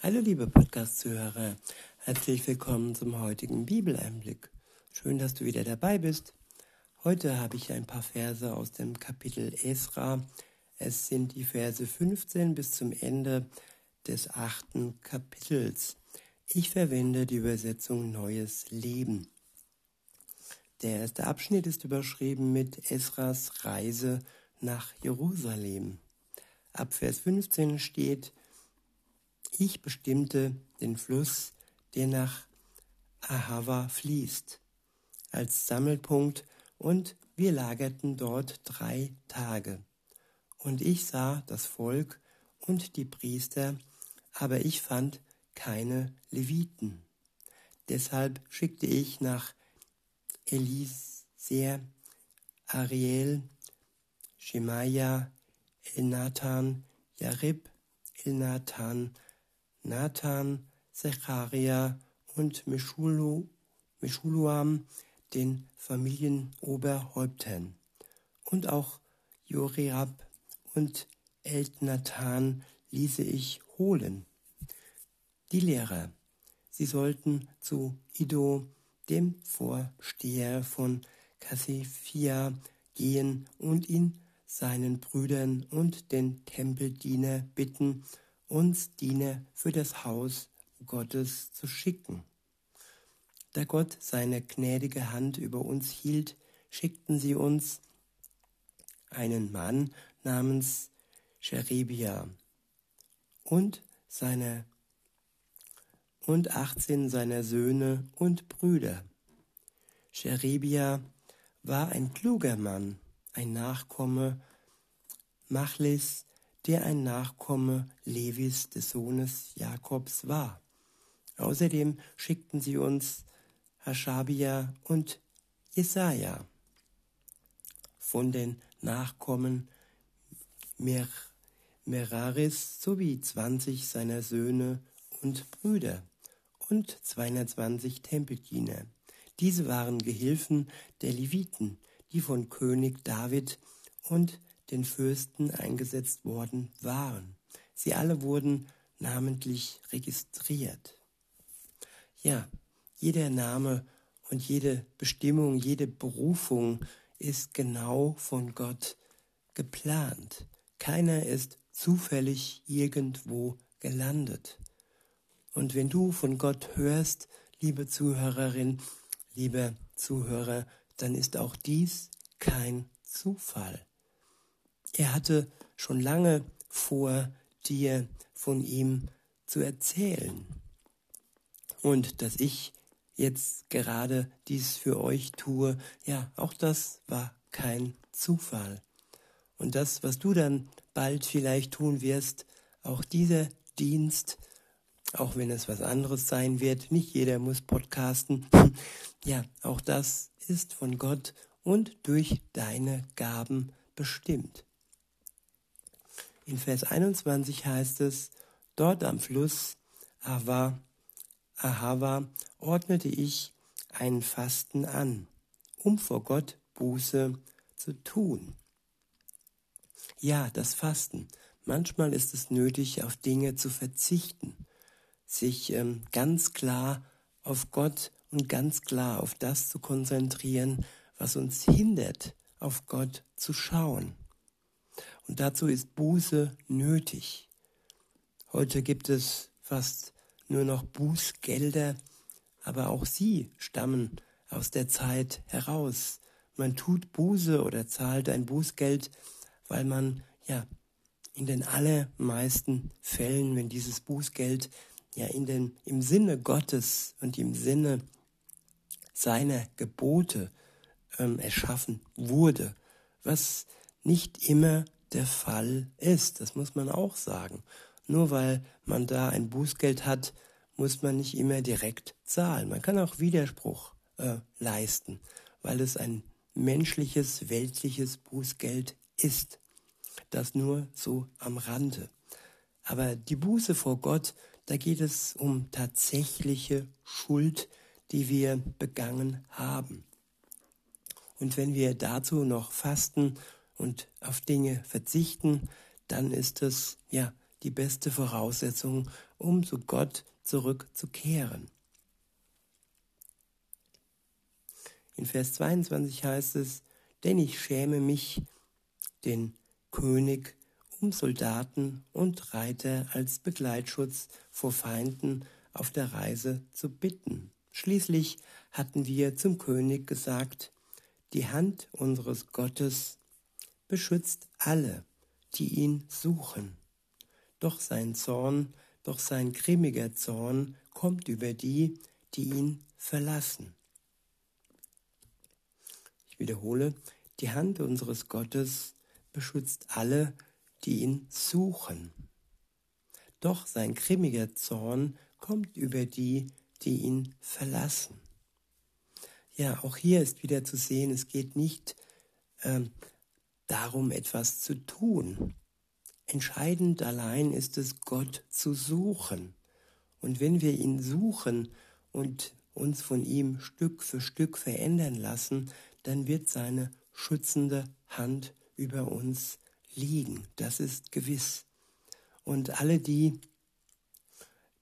Hallo liebe Podcast-Zuhörer, herzlich willkommen zum heutigen Bibeleinblick. Schön, dass du wieder dabei bist. Heute habe ich ein paar Verse aus dem Kapitel Esra. Es sind die Verse 15 bis zum Ende des achten Kapitels. Ich verwende die Übersetzung Neues Leben. Der erste Abschnitt ist überschrieben mit Esras Reise nach Jerusalem. Ab Vers 15 steht, ich bestimmte den Fluss, der nach Ahava fließt, als Sammelpunkt und wir lagerten dort drei Tage. Und ich sah das Volk und die Priester, aber ich fand keine Leviten. Deshalb schickte ich nach Eliser, Ariel, Shemaiah, Elnathan, Jarib, Elnathan, Nathan, Zecharia und Meshulu, Meshuluam, den Familienoberhäuptern, und auch Joriab und Eltnathan ließe ich holen. Die Lehrer, sie sollten zu Ido, dem Vorsteher von Kassifia, gehen und ihn seinen Brüdern und den Tempeldiener bitten, uns Diener für das Haus Gottes zu schicken. Da Gott seine gnädige Hand über uns hielt, schickten sie uns einen Mann namens Sherebia und seine und achtzehn seiner Söhne und Brüder. Sherebia war ein kluger Mann, ein Nachkomme Machlis der ein Nachkomme Levis des Sohnes Jakobs war. Außerdem schickten sie uns Haschabia und Jesaja von den Nachkommen Mer Meraris sowie zwanzig seiner Söhne und Brüder und 220 Tempeldiener. Diese waren Gehilfen der Leviten, die von König David und den Fürsten eingesetzt worden waren. Sie alle wurden namentlich registriert. Ja, jeder Name und jede Bestimmung, jede Berufung ist genau von Gott geplant. Keiner ist zufällig irgendwo gelandet. Und wenn du von Gott hörst, liebe Zuhörerin, lieber Zuhörer, dann ist auch dies kein Zufall. Er hatte schon lange vor, dir von ihm zu erzählen. Und dass ich jetzt gerade dies für euch tue, ja, auch das war kein Zufall. Und das, was du dann bald vielleicht tun wirst, auch dieser Dienst, auch wenn es was anderes sein wird, nicht jeder muss podcasten, ja, auch das ist von Gott und durch deine Gaben bestimmt. In Vers 21 heißt es, dort am Fluss Ava, Ahava ordnete ich ein Fasten an, um vor Gott Buße zu tun. Ja, das Fasten. Manchmal ist es nötig, auf Dinge zu verzichten, sich ähm, ganz klar auf Gott und ganz klar auf das zu konzentrieren, was uns hindert, auf Gott zu schauen. Und dazu ist Buße nötig. Heute gibt es fast nur noch Bußgelder, aber auch sie stammen aus der Zeit heraus. Man tut Buße oder zahlt ein Bußgeld, weil man ja in den allermeisten Fällen, wenn dieses Bußgeld ja in den, im Sinne Gottes und im Sinne seiner Gebote ähm, erschaffen wurde, was nicht immer der Fall ist. Das muss man auch sagen. Nur weil man da ein Bußgeld hat, muss man nicht immer direkt zahlen. Man kann auch Widerspruch äh, leisten, weil es ein menschliches, weltliches Bußgeld ist. Das nur so am Rande. Aber die Buße vor Gott, da geht es um tatsächliche Schuld, die wir begangen haben. Und wenn wir dazu noch fasten und auf Dinge verzichten, dann ist es ja die beste Voraussetzung, um zu Gott zurückzukehren. In Vers 22 heißt es, denn ich schäme mich, den König um Soldaten und Reiter als Begleitschutz vor Feinden auf der Reise zu bitten. Schließlich hatten wir zum König gesagt, die Hand unseres Gottes beschützt alle, die ihn suchen. Doch sein Zorn, doch sein grimmiger Zorn kommt über die, die ihn verlassen. Ich wiederhole, die Hand unseres Gottes beschützt alle, die ihn suchen. Doch sein grimmiger Zorn kommt über die, die ihn verlassen. Ja, auch hier ist wieder zu sehen, es geht nicht ähm, darum, etwas zu tun. Entscheidend allein ist es, Gott zu suchen. Und wenn wir ihn suchen und uns von ihm Stück für Stück verändern lassen, dann wird seine schützende Hand über uns liegen. Das ist gewiss. Und alle die,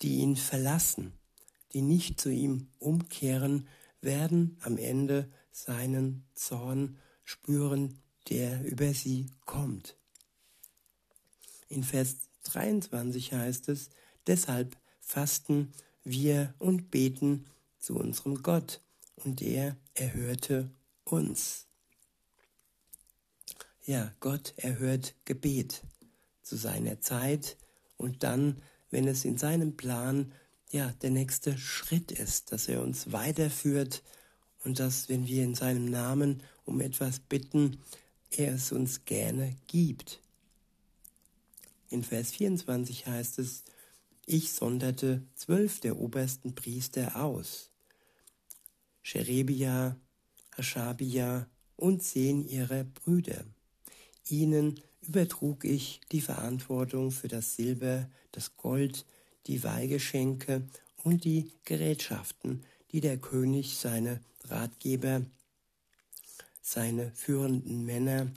die ihn verlassen, die nicht zu ihm umkehren, werden am Ende seinen Zorn spüren, der über sie kommt. In Vers 23 heißt es, deshalb fasten wir und beten zu unserem Gott, und er erhörte uns. Ja, Gott erhört Gebet zu seiner Zeit und dann, wenn es in seinem Plan ja, der nächste Schritt ist, dass er uns weiterführt und dass, wenn wir in seinem Namen um etwas bitten, er es uns gerne gibt. In Vers 24 heißt es, ich sonderte zwölf der obersten Priester aus, Sherebia, Hashabia und zehn ihrer Brüder. Ihnen übertrug ich die Verantwortung für das Silber, das Gold, die Weihgeschenke und die Gerätschaften, die der König seine Ratgeber, seine führenden Männer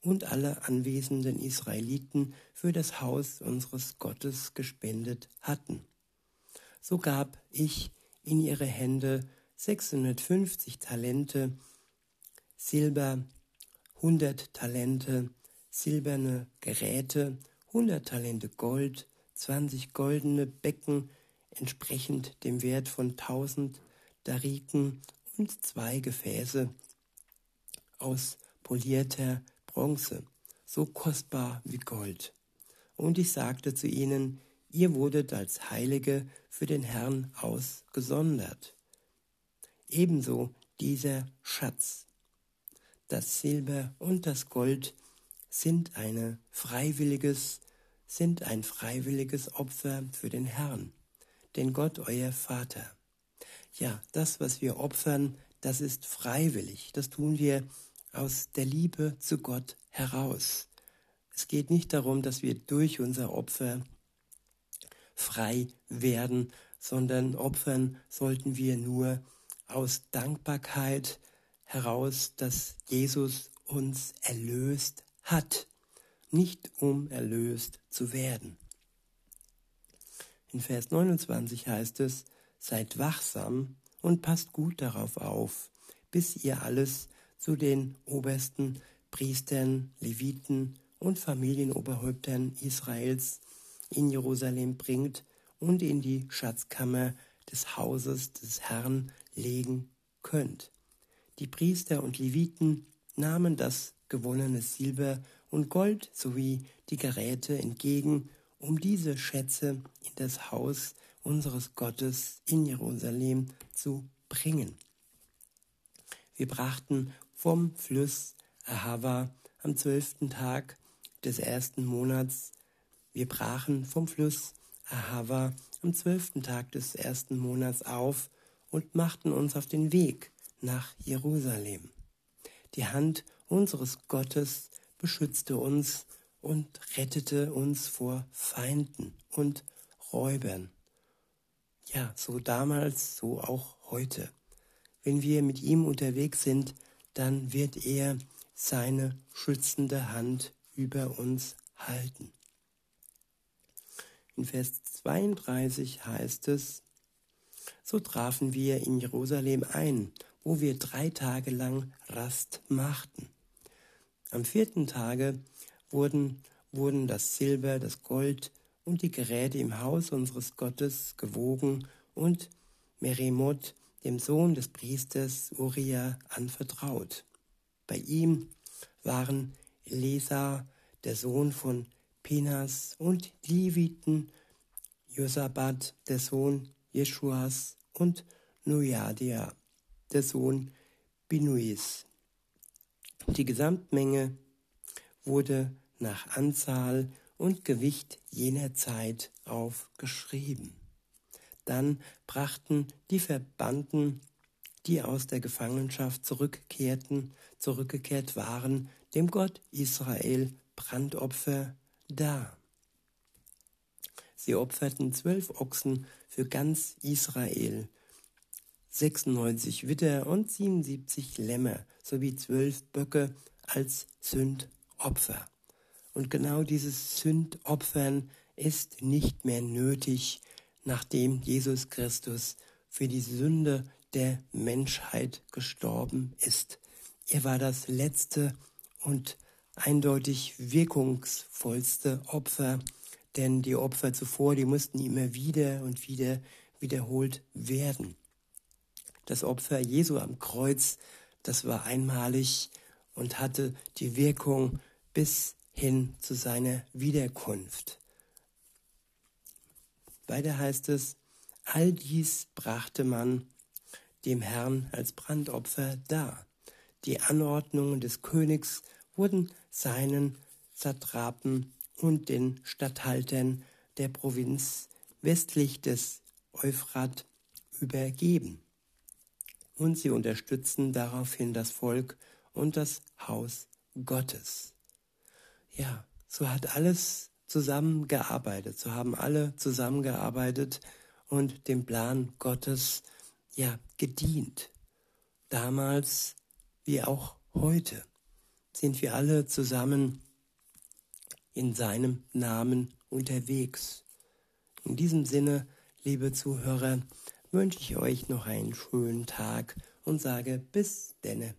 und alle anwesenden Israeliten für das Haus unseres Gottes gespendet hatten. So gab ich in ihre Hände 650 Talente Silber, 100 Talente silberne Geräte, 100 Talente Gold, 20 goldene Becken entsprechend dem Wert von 1000 Dariken und zwei Gefäße aus polierter Bronze, so kostbar wie Gold. Und ich sagte zu ihnen, ihr wurdet als Heilige für den Herrn ausgesondert. Ebenso dieser Schatz. Das Silber und das Gold sind eine freiwilliges sind ein freiwilliges Opfer für den Herrn, den Gott euer Vater. Ja, das, was wir opfern, das ist freiwillig. Das tun wir aus der Liebe zu Gott heraus. Es geht nicht darum, dass wir durch unser Opfer frei werden, sondern opfern sollten wir nur aus Dankbarkeit heraus, dass Jesus uns erlöst hat nicht um erlöst zu werden. In Vers 29 heißt es, seid wachsam und passt gut darauf auf, bis ihr alles zu den obersten Priestern, Leviten und Familienoberhäuptern Israels in Jerusalem bringt und in die Schatzkammer des Hauses des Herrn legen könnt. Die Priester und Leviten nahmen das gewonnene Silber und Gold sowie die Geräte entgegen, um diese Schätze in das Haus unseres Gottes in Jerusalem zu bringen. Wir brachten vom Fluss Ahava am zwölften Tag des ersten Monats, wir brachen vom Fluss Ahava am zwölften Tag des ersten Monats auf und machten uns auf den Weg nach Jerusalem. Die Hand unseres Gottes beschützte uns und rettete uns vor Feinden und Räubern. Ja, so damals, so auch heute. Wenn wir mit ihm unterwegs sind, dann wird er seine schützende Hand über uns halten. In Vers 32 heißt es, so trafen wir in Jerusalem ein, wo wir drei Tage lang Rast machten. Am vierten Tage wurden, wurden das Silber, das Gold und die Geräte im Haus unseres Gottes gewogen und Meremot, dem Sohn des Priesters Uriah, anvertraut. Bei ihm waren Elisa, der Sohn von Pinas, und Leviten, Josabat, der Sohn Jeschuas, und Nojadia, der Sohn Binuis. Die Gesamtmenge wurde nach Anzahl und Gewicht jener Zeit aufgeschrieben. Dann brachten die Verbannten, die aus der Gefangenschaft zurückkehrten, zurückgekehrt waren, dem Gott Israel Brandopfer dar. Sie opferten zwölf Ochsen für ganz Israel, 96 Witter und 77 Lämmer sowie zwölf Böcke als Sündopfer. Und genau dieses Sündopfern ist nicht mehr nötig, nachdem Jesus Christus für die Sünde der Menschheit gestorben ist. Er war das letzte und eindeutig wirkungsvollste Opfer, denn die Opfer zuvor, die mussten immer wieder und wieder wiederholt werden. Das Opfer Jesu am Kreuz, das war einmalig und hatte die Wirkung bis hin zu seiner Wiederkunft. Weiter heißt es, all dies brachte man dem Herrn als Brandopfer dar. Die Anordnungen des Königs wurden seinen Satrapen und den Statthaltern der Provinz westlich des Euphrat übergeben. Und sie unterstützten daraufhin das Volk und das Haus Gottes. Ja, so hat alles zusammengearbeitet, so haben alle zusammengearbeitet und dem Plan Gottes ja gedient. Damals wie auch heute sind wir alle zusammen in seinem Namen unterwegs. In diesem Sinne, liebe Zuhörer, wünsche ich euch noch einen schönen Tag und sage bis denne.